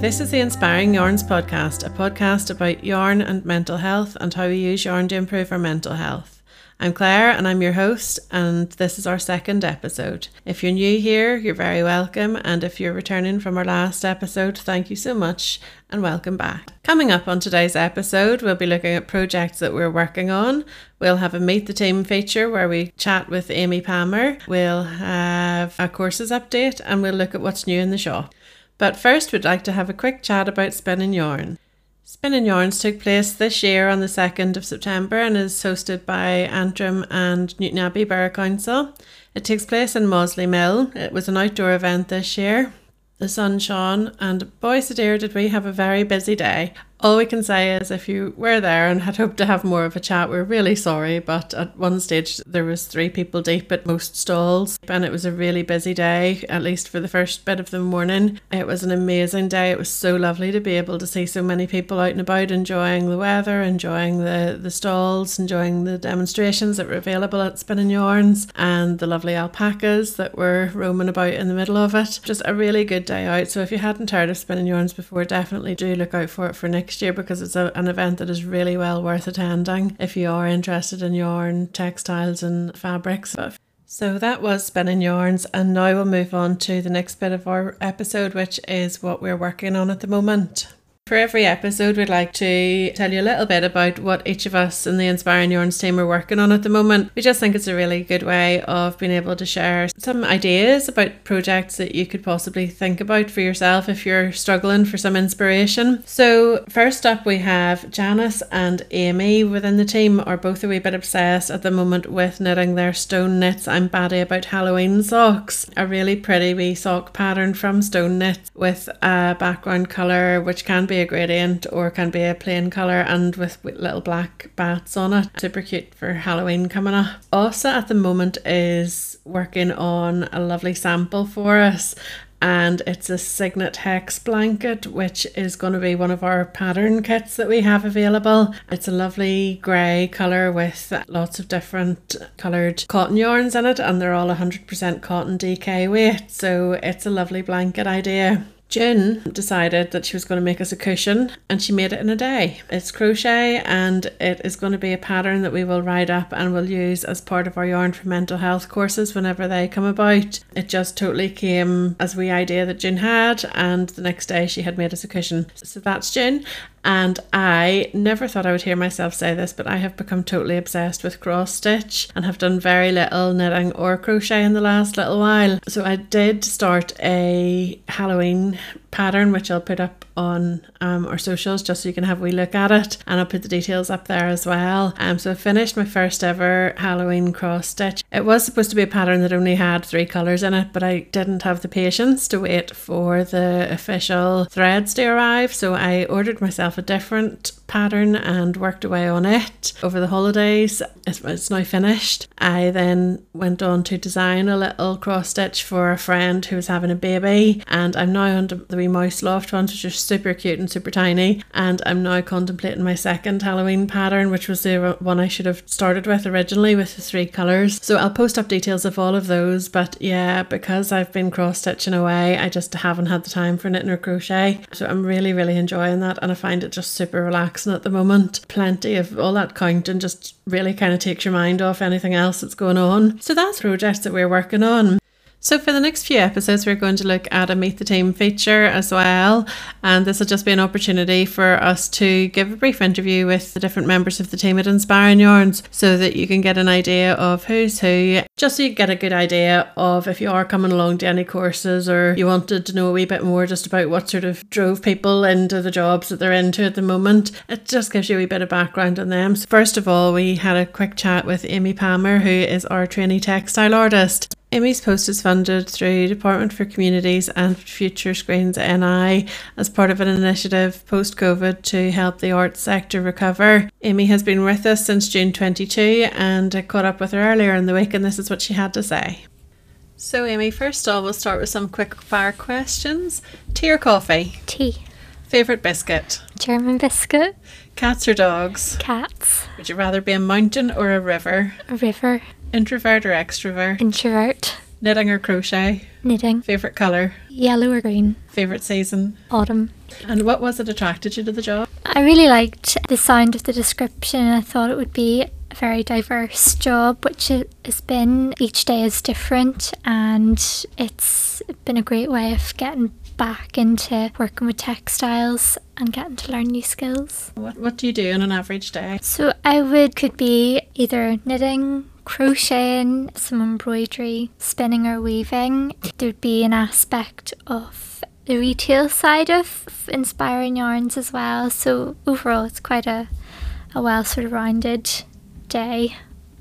this is the Inspiring Yarns podcast, a podcast about yarn and mental health and how we use yarn to improve our mental health. I'm Claire and I'm your host, and this is our second episode. If you're new here, you're very welcome, and if you're returning from our last episode, thank you so much and welcome back. Coming up on today's episode, we'll be looking at projects that we're working on. We'll have a Meet the Team feature where we chat with Aimée Palmer. We'll have a courses update and we'll look at what's new in the shop. But first, we'd like to have a quick chat about Spinning Yarn. Spinning Yarns took place this year on the 2nd of September and is hosted by Antrim and Newtownabbey Borough Council. It takes place in Mossley Mill. It was an outdoor event this year. The sun shone, and boys, dear, did we have a very busy day. All we can say is if you were there and had hoped to have more of a chat, we're really sorry, but at one stage there was three people deep at most stalls and it was a really busy day, at least for the first bit of the morning. It was an amazing day. It was so lovely to be able to see so many people out and about enjoying the weather, enjoying the, the stalls, enjoying the demonstrations that were available at Spinning Yarns and the lovely alpacas that were roaming about in the middle of it. Just a really good day out. So if you hadn't heard of Spinning Yarns before, definitely do look out for it for next next year because it's a, an event that is really well worth attending if you are interested in yarn, textiles, and fabrics. So that was spinning yarns, and now we'll move on to the next bit of our episode, which is what we're working on at the moment. For every episode, we'd like to tell you a little bit about what each of us in the Inspiring Yarns team are working on at the moment. We just think it's a really good way of being able to share some ideas about projects that you could possibly think about for yourself if you're struggling for some inspiration. So, first up, we have Janice and Aimée within the team are both a wee bit obsessed at the moment with knitting their stone knits I'm batty about Halloween socks. A really pretty wee sock pattern from stone knits with a background colour which can be a gradient or can be a plain colour and with, little black bats on it. Super cute for Halloween coming up. Osa at the moment is working on a lovely sample for us and it's a Signet Hex blanket, which is going to be one of our pattern kits that we have available. It's a lovely grey colour with lots of different coloured cotton yarns in it, and they're all 100% cotton DK weight, so it's a lovely blanket idea. Jen decided that she was going to make us a cushion and she made it in a day. It's crochet and it is going to be a pattern that we will write up and will use as part of our Yarn for Mental Health courses whenever they come about. It just totally came as we idea that Jen had and the next day she had made us a cushion. So that's Jen and I never thought I would hear myself say this, but I have become totally obsessed with cross stitch and have done very little knitting or crochet in the last little while. So I did start a Halloween pattern, which I'll put up on um, our socials just so you can have a wee look at it. And I'll put the details up there as well. Um, so I finished my first ever Halloween cross stitch. It was supposed to be a pattern that only had three colours in it, but I didn't have the patience to wait for the official threads to arrive. So I ordered myself a different pattern and worked away on it over the holidays. It's now finished. I then went on to design a little cross stitch for a friend who was having a baby, and I'm now on the wee mouse loft ones, which are super cute and super tiny. And I'm now contemplating my second Halloween pattern, which was the one I should have started with originally with the three colours. So I'll post up details of all of those. But yeah, because I've been cross stitching away, I just haven't had the time for knitting or crochet. So I'm really, really enjoying that, and I find it just super relaxing at the moment. Plenty of all that counting just really kind of takes your mind off anything else that's going on. So that's projects that we're working on. So, for the next few episodes, we're going to look at a Meet the Team feature as well. And this will just be an opportunity for us to give a brief interview with the different members of the team at Inspiring Yarns so that you can get an idea of who's who, just so you get a good idea of if you are coming along to any courses or you wanted to know a wee bit more just about what sort of drove people into the jobs that they're into at the moment. It just gives you a wee bit of background on them. So first of all, we had a quick chat with Aimée Palmer, who is our trainee textile artist. Aimée's post is funded through Department for Communities and Future Screens NI as part of an initiative post COVID to help the arts sector recover. Aimée has been with us since June 22 and I caught up with her earlier in the week, and this is what she had to say. So, Aimée, first of all, we'll start with some quick fire questions. Tea or coffee? Tea. Favourite biscuit? German biscuit. Cats or dogs? Cats. Would you rather be a mountain or a river? A river. Introvert or extrovert? Introvert. Knitting or crochet? Knitting. Favourite colour? Yellow or green. Favourite season? Autumn. And what was it attracted you to the job? I really liked the sound of the description. I thought it would be a very diverse job, which it has been. Each day is different, and it's been a great way of getting back into working with textiles and getting to learn new skills. What, what do you do on an average day? So I would could be either knitting, crocheting, some embroidery, spinning or weaving. There'd be an aspect of the retail side of inspiring yarns as well. So overall it's quite a, a well sort of rounded day.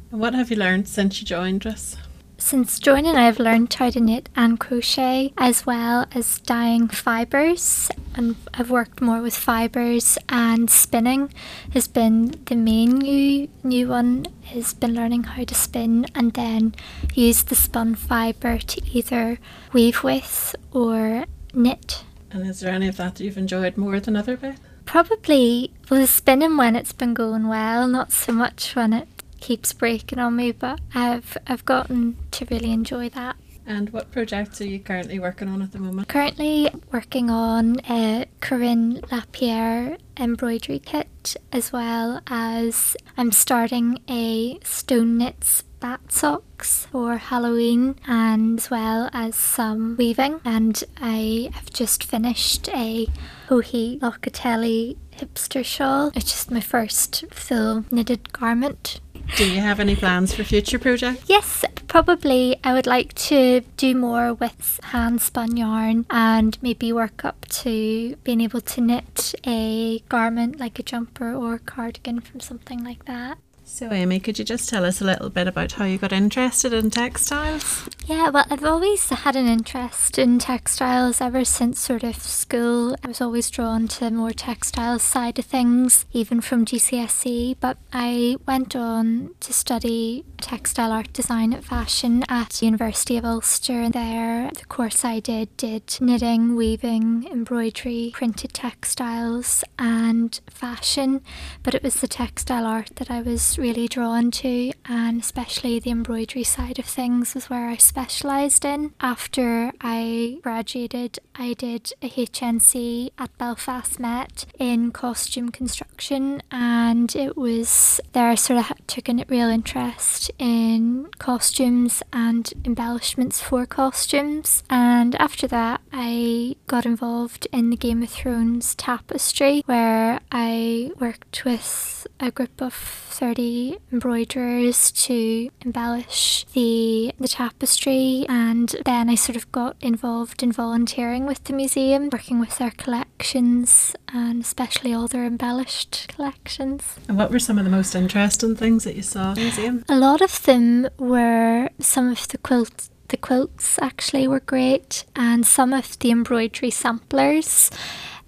What have you learned since you joined us? Since joining, I've learned how to knit and crochet as well as dyeing fibres, and I've worked more with fibres and spinning has been the main new new one. Has been learning how to spin and then use the spun fibre to either weave with or knit. And is there any of that that you've enjoyed more than other bit? Probably with spinning when it's been going well, not so much when it keeps breaking on me, but I've I've gotten to really enjoy that. And what projects are you currently working on at the moment? Currently working on a Corinne Lapierre embroidery kit as well as I'm starting a stone knits bat socks for Halloween and as well as some weaving and I have just finished a Joji Locatelli hipster shawl. It's just my first full knitted garment do you have any plans for future projects? Yes, probably. I would like to do more with hand spun yarn and maybe work up to being able to knit a garment like a jumper or cardigan from something like that. So, Aimée, could you just tell us a little bit about how you got interested in textiles? Yeah, well, I've always had an interest in textiles ever since sort of school. I was always drawn to the more textiles side of things, even from GCSE. But I went on to study textile art design at fashion at University of Ulster. There, the course I did did knitting, weaving, embroidery, printed textiles, and fashion. But it was the textile art that I was really drawn to, and especially the embroidery side of things was where I specialised in. After I graduated, I did a HNC at Belfast Met in costume construction, and it was there I sort of took a real interest in costumes and embellishments for costumes. And after that, I got involved in the Game of Thrones tapestry, where I worked with a group of 30 embroiderers to embellish the, the tapestry. And then I sort of got involved in volunteering with the museum, working with their collections and especially all their embellished collections. And what were some of the most interesting things that you saw in the museum? A lot of them were some of the quilts the quilts actually were great and some of the embroidery samplers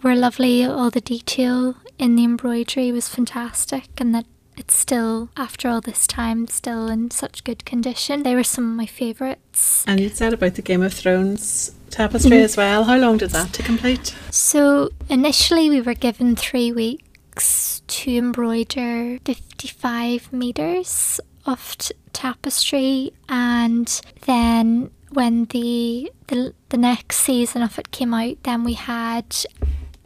were lovely all the detail in the embroidery was fantastic and that it's still, after all this time, still in such good condition. They were some of my favourites. And you said about the Game of Thrones tapestry mm-hmm. as well. How long did that to complete? So initially we were given three weeks to embroider 55 metres of t- tapestry and then when the, the the next season of it came out then we had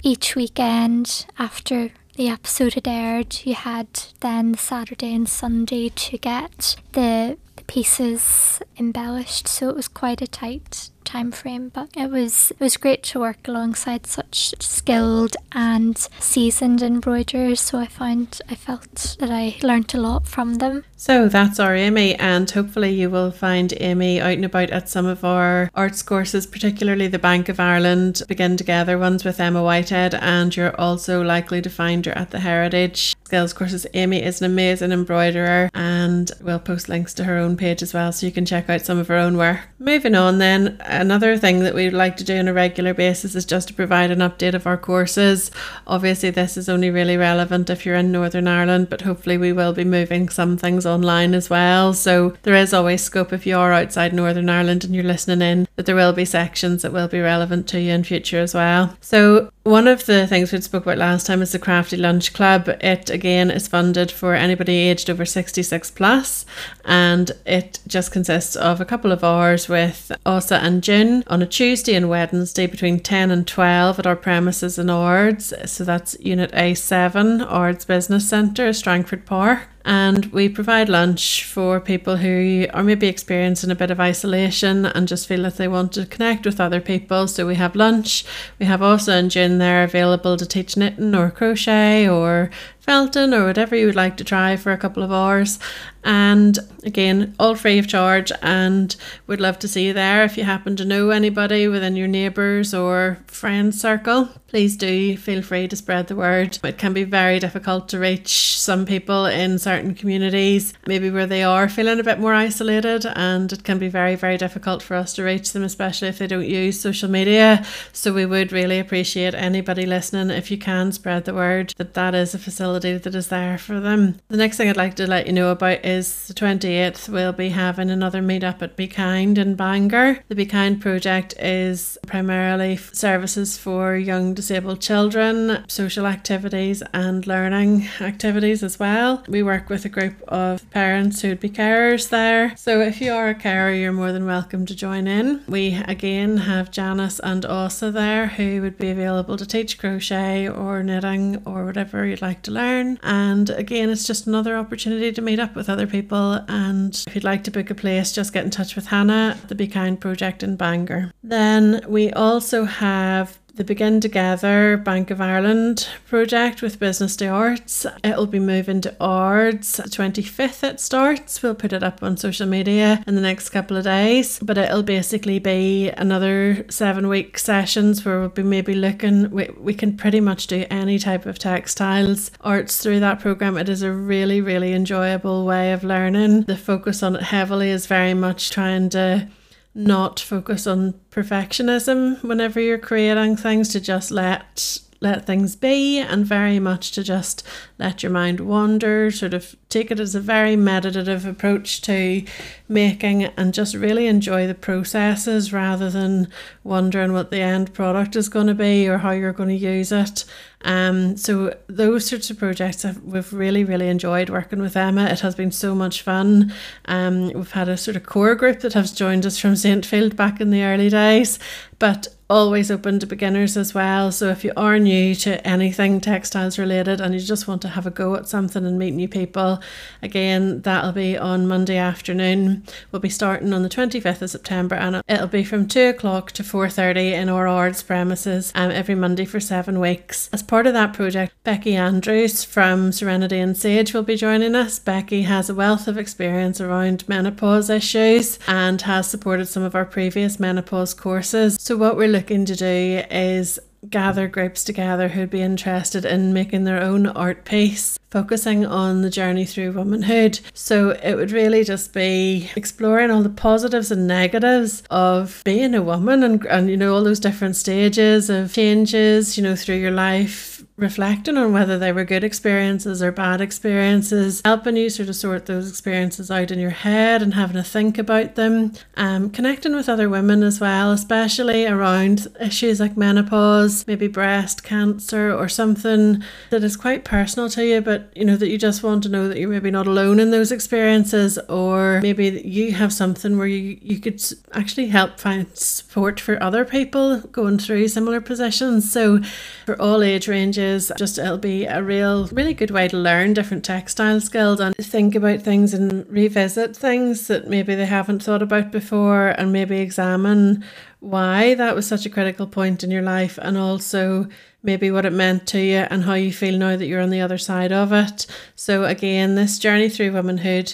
each weekend after the episode had aired, you had then Saturday and Sunday to get the, the pieces embellished, so it was quite a tight time frame. But it was it was great to work alongside such skilled and seasoned embroiderers. So I found I felt that I learnt a lot from them. So that's our Aimée, and hopefully you will find Aimée out and about at some of our arts courses, particularly the Bank of Ireland Begin Together ones with Emma Whitehead, and you're also likely to find her at the Heritage Skills courses. Aimée is an amazing embroiderer, and we'll post links to her own page as well so you can check out some of her own work. Moving on, then, another thing that we'd like to do on a regular basis is just to provide an update of our courses. Obviously, this is only really relevant if you're in Northern Ireland, but hopefully, we will be moving some things online as well. So there is always scope if you are outside Northern Ireland and you're listening in that there will be sections that will be relevant to you in future as well. So One of the things we spoke about last time is the Crafty Lunch Club. It again is funded for anybody aged over 66 plus, and it just consists of a couple of hours with Osa and June on a Tuesday and Wednesday between 10 and 12 at our premises in Ards. So that's Unit A7, Ards Business Centre, Strangford Park and we provide lunch for people who are maybe experiencing a bit of isolation and just feel that they want to connect with other people. So we have lunch, we have Osa and June there available to teach knitting or crochet or felting or whatever you would like to try for a couple of hours. And again, all free of charge, and we'd love to see you there. If you happen to know anybody within your neighbours or friend circle, please do feel free to spread the word. It can be very difficult to reach some people in certain communities, maybe where they are feeling a bit more isolated, and it can be very, very difficult for us to reach them, especially if they don't use social media. So, we would really appreciate anybody listening if you can spread the word that that is a facility that is there for them. The next thing I'd like to let you know about is the 28th, we'll be having another meetup at Be Kind in Bangor. The Be Kind project is primarily services for young disabled children, social activities, and learning activities as well. We work with a group of parents who'd be carers there. So if you are a carer, you're more than welcome to join in. We again have Janice and Osa there who would be available to teach crochet or knitting or whatever you'd like to learn. And again, it's just another opportunity to meet up with other people and if you'd like to book a place, just get in touch with Hannah at the Be Kind Project in Bangor. Then we also have the Begin Together Bank of Ireland project with Business to Arts. It'll be moving to Ards 25th it starts. We'll put it up on social media in the next couple of days. But it'll basically be another seven week sessions where we'll be maybe looking we, we can pretty much do any type of textiles arts through that program. It is a really, really enjoyable way of learning. The focus on it heavily is very much trying to not focus on perfectionism whenever you're creating things to just let let things be and very much to just let your mind wander sort of take it as a very meditative approach to making and just really enjoy the processes rather than wondering what the end product is going to be or how you're going to use it um, so those sorts of projects have, we've really really enjoyed working with Emma. It has been so much fun. Um, we've had a sort of core group that has joined us from Saintfield back in the early days, but always open to beginners as well. So if you are new to anything textiles related and you just want to have a go at something and meet new people, again that'll be on Monday afternoon. We'll be starting on the 25th of September and it'll be from two o'clock to 4:30 in our Ards premises um, every Monday for seven weeks. As part of that project, Becky Andrews from Serenity and Sage will be joining us. Becky has a wealth of experience around menopause issues and has supported some of our previous menopause courses. So, what we're looking to do is gather groups together who'd be interested in making their own art piece, focusing on the journey through womanhood. So it would really just be exploring all the positives and negatives of being a woman and, and you know, all those different stages of changes, you know, through your life reflecting on whether they were good experiences or bad experiences, helping you sort of sort those experiences out in your head and having to think about them, um, connecting with other women as well, especially around issues like menopause, maybe breast cancer or something that is quite personal to you, but you know that you just want to know that you're maybe not alone in those experiences, or maybe you have something where you, you could actually help find support for other people going through similar positions. So, for all age ranges, just it'll be a real, really good way to learn different textile skills and think about things and revisit things that maybe they haven't thought about before and maybe examine why that was such a critical point in your life and also maybe what it meant to you and how you feel now that you're on the other side of it. So, again, this journey through womanhood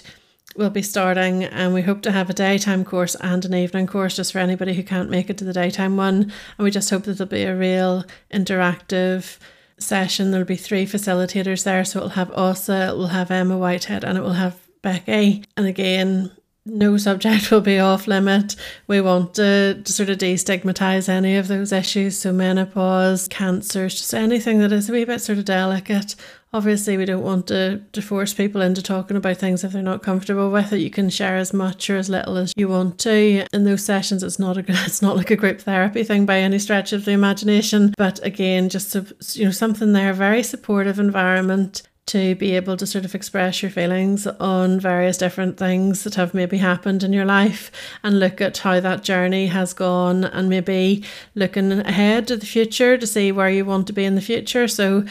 will be starting and we hope to have a daytime course and an evening course just for anybody who can't make it to the daytime one and we just hope that there'll be a real interactive session, there'll be three facilitators there. So it'll have Osa, it will have Emma Whitehead, and it will have Becky. And again, no subject will be off limit. We want to, to sort of destigmatize any of those issues. So menopause, cancers, just anything that is a wee bit sort of delicate Obviously, we don't want to, to force people into talking about things if they're not comfortable with it. You can share as much or as little as you want to. In those sessions, it's not a it's not like a group therapy thing by any stretch of the imagination. But again, just you know something there, a very supportive environment to be able to sort of express your feelings on various different things that have maybe happened in your life and look at how that journey has gone and maybe looking ahead to the future to see where you want to be in the future. So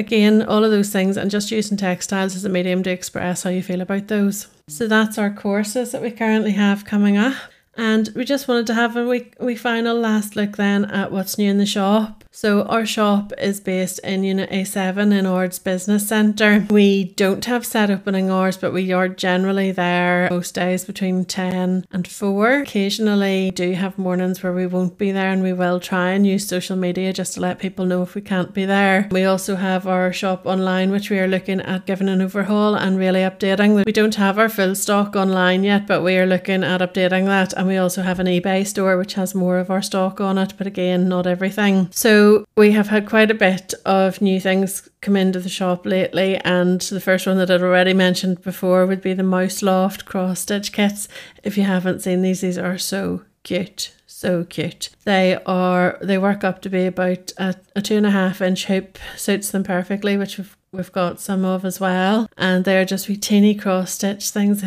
again, all of those things and just using textiles as a medium to express how you feel about those. So that's our courses that we currently have coming up. And we just wanted to have a wee, wee final last look then at what's new in the shop. So our shop is based in Unit A7 in Ards Business Centre. We don't have set opening hours, but we are generally there most days between 10 and 4. Occasionally do have mornings where we won't be there and we will try and use social media just to let people know if we can't be there. We also have our shop online which we are looking at giving an overhaul and really updating. We don't have our full stock online yet, but we are looking at updating that and we also have an eBay store which has more of our stock on it, but again, not everything. So so we have had quite a bit of new things come into the shop lately, and the first one that I'd already mentioned before would be the Mouse Loft cross stitch kits. If you haven't seen these, these are so cute so cute. They are they work up to be about a, a two and a half inch hoop suits them perfectly, which we've we've got some of as well and they're just wee teeny cross stitch things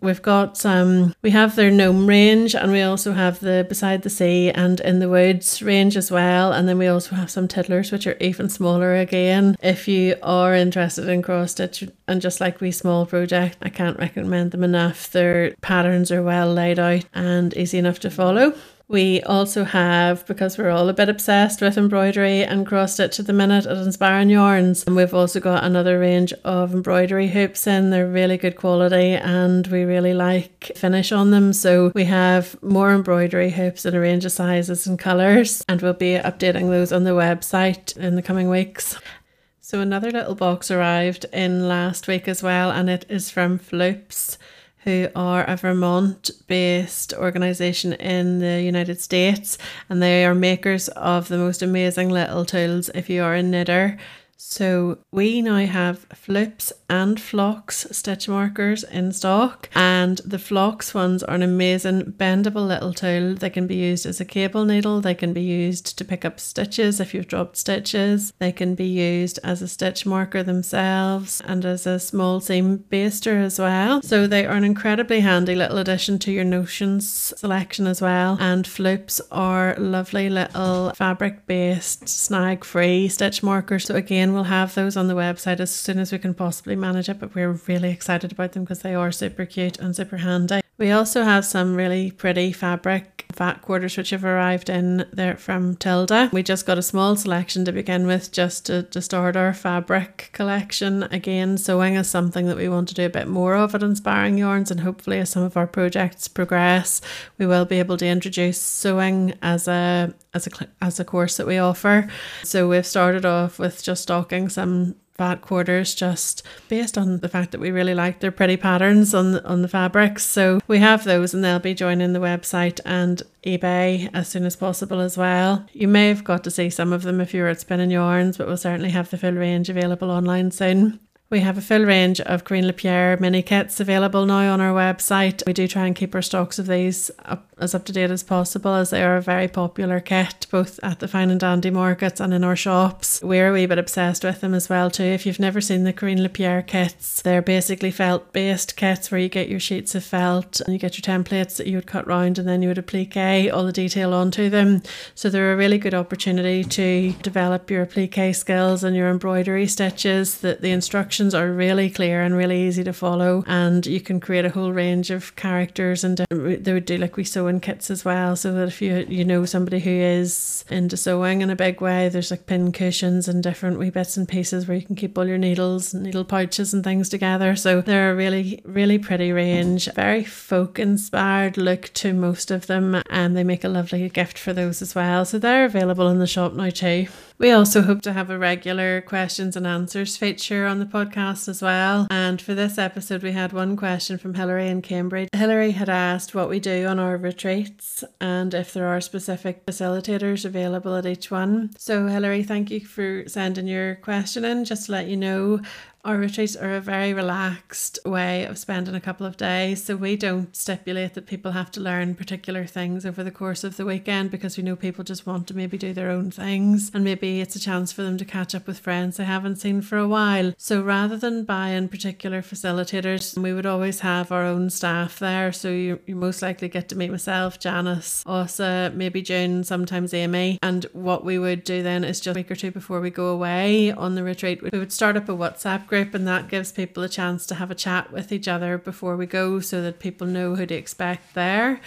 we've got some we have their gnome range and we also have the beside the sea and in the woods range as well and then we also have some tiddlers which are even smaller again. If you are interested in cross stitch and just like we small project i can't recommend them enough. Their patterns are well laid out and easy enough to follow we also have, because we're all a bit obsessed with embroidery and cross stitch at the minute at Inspiring Yarns, and we've also got another range of embroidery hoops in. They're really good quality and we really like finish on them. So we have more embroidery hoops in a range of sizes and colours, and we'll be updating those on the website in the coming weeks. So another little box arrived in last week as well, and it is from Floops who are a Vermont based organization in the United States and they are makers of the most amazing little tools if you are a knitter so we now have Flips and Flox stitch markers in stock and the Flox ones are an amazing bendable little tool. They can be used as a cable needle, they can be used to pick up stitches if you've dropped stitches, they can be used as a stitch marker themselves and as a small seam baster as well. So they are an incredibly handy little addition to your notions selection as well and Flips are lovely little fabric based snag free stitch markers. So again we'll have those on the website as soon as we can possibly manage it, but we're really excited about them because they are super cute and super handy. We also have some really pretty fabric fat quarters which have arrived in there from Tilda. We just got a small selection to begin with just to, start our fabric collection. Again, sewing is something that we want to do a bit more of at Inspiring Yarns and hopefully as some of our projects progress, we will be able to introduce sewing as a as a as a course that we offer. So we've started off with just stocking some fat quarters just based on the fact that we really like their pretty patterns on on the fabrics. So we have those and they'll be joining the website and eBay as soon as possible as well. You may have got to see some of them if you were at Spinning Yarns, but we'll certainly have the full range available online soon. We have a full range of Corinne Lapierre mini kits available now on our website. We do try and keep our stocks of these up, as up to date as possible as they are a very popular kit both at the fine and dandy markets and in our shops. We're a wee bit obsessed with them as well too. If you've never seen the Corinne Lapierre kits, they're basically felt based kits where you get your sheets of felt and you get your templates that you would cut round and then you would applique all the detail onto them. So they're a really good opportunity to develop your applique skills and your embroidery stitches. That the instructions instructions are really clear and really easy to follow, and you can create a whole range of characters. And uh, they would do like we sewing kits as well, so that if you you know somebody who is into sewing in a big way, there's like pin cushions and different wee bits and pieces where you can keep all your needles, and needle pouches, and things together. So they're a really really pretty range, very folk inspired look to most of them, and they make a lovely gift for those as well. So they're available in the shop now too. We also hope to have a regular questions and answers feature on the podcast as well. And for this episode, we had one question from Hilary in Cambridge. Hilary had asked what we do on our retreats and if there are specific facilitators available at each one. So, Hilary, thank you for sending your question in. Just to let you know, our retreats are a very relaxed way of spending a couple of days, so we don't stipulate that people have to learn particular things over the course of the weekend because we know people just want to maybe do their own things and maybe it's a chance for them to catch up with friends they haven't seen for a while. So rather than buying particular facilitators, we would always have our own staff there. So you, you most likely get to meet myself, Janice, Osa, maybe June, sometimes Aimée. And what we would do then is just a week or two before we go away on the retreat, we would start up a WhatsApp group, and that gives people a chance to have a chat with each other before we go so that people know who to expect there.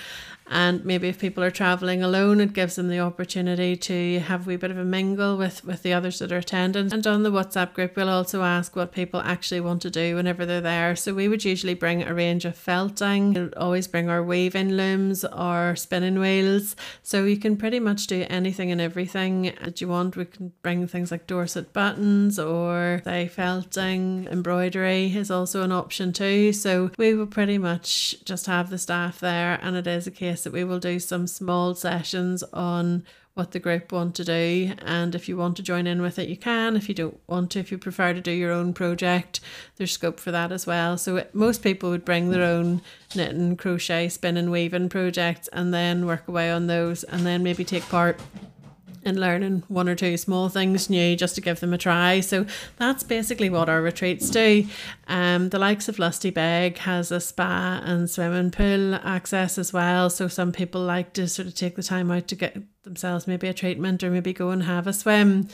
And maybe if people are traveling alone, it gives them the opportunity to have a wee bit of a mingle with, with the others that are attending. And on the WhatsApp group, we'll also ask what people actually want to do whenever they're there. So we would usually bring a range of felting, we'll always bring our weaving looms or spinning wheels. So you can pretty much do anything and everything that you want. We can bring things like Dorset buttons or say felting, embroidery is also an option too. So we will pretty much just have the staff there and it is a case that we will do some small sessions on what the group want to do. And if you want to join in with it you can. If you don't want to if you prefer to do your own project there's scope for that as well. So it, most people would bring their own knitting crochet spinning weaving projects and then work away on those and then maybe take part and learning one or two small things new just to give them a try. So that's basically what our retreats do. Um, the likes of Lusty Beg has a spa and swimming pool access as well. So some people like to sort of take the time out to get themselves maybe a treatment or maybe go and have a swim.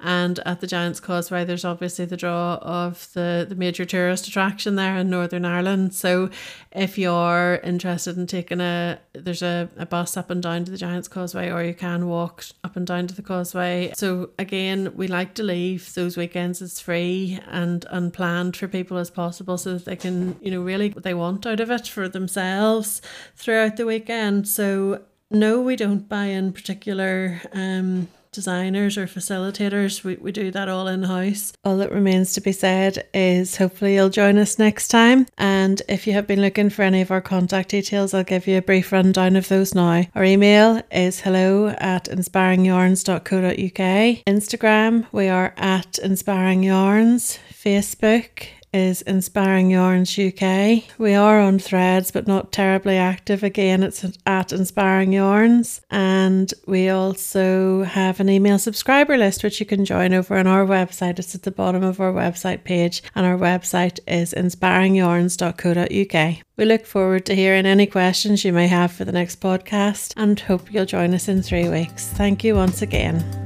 And at the Giants Causeway, there's obviously the draw of the, the major tourist attraction there in Northern Ireland. So if you're interested in taking a, there's a, a bus up and down to the Giants Causeway, or you can walk up and down to the causeway. So again, we like to leave those weekends as free and unplanned for people as possible so that they can, you know, really what they want out of it for themselves throughout the weekend. So no, we don't buy in particular um, designers or facilitators. We, we do that all in house. All that remains to be said is hopefully you'll join us next time. And if you have been looking for any of our contact details, I'll give you a brief rundown of those now. Our email is hello at inspiringyarns.co.uk. Instagram, we are at inspiring yarns. Facebook is Inspiring Yarns UK. We are on threads, but not terribly active. Again, it's at Inspiring Yarns. And we also have an email subscriber list, which you can join over on our website. It's at the bottom of our website page, and our website is inspiringyarns.co.uk. We look forward to hearing any questions you may have for the next podcast and hope you'll join us in three weeks. Thank you once again.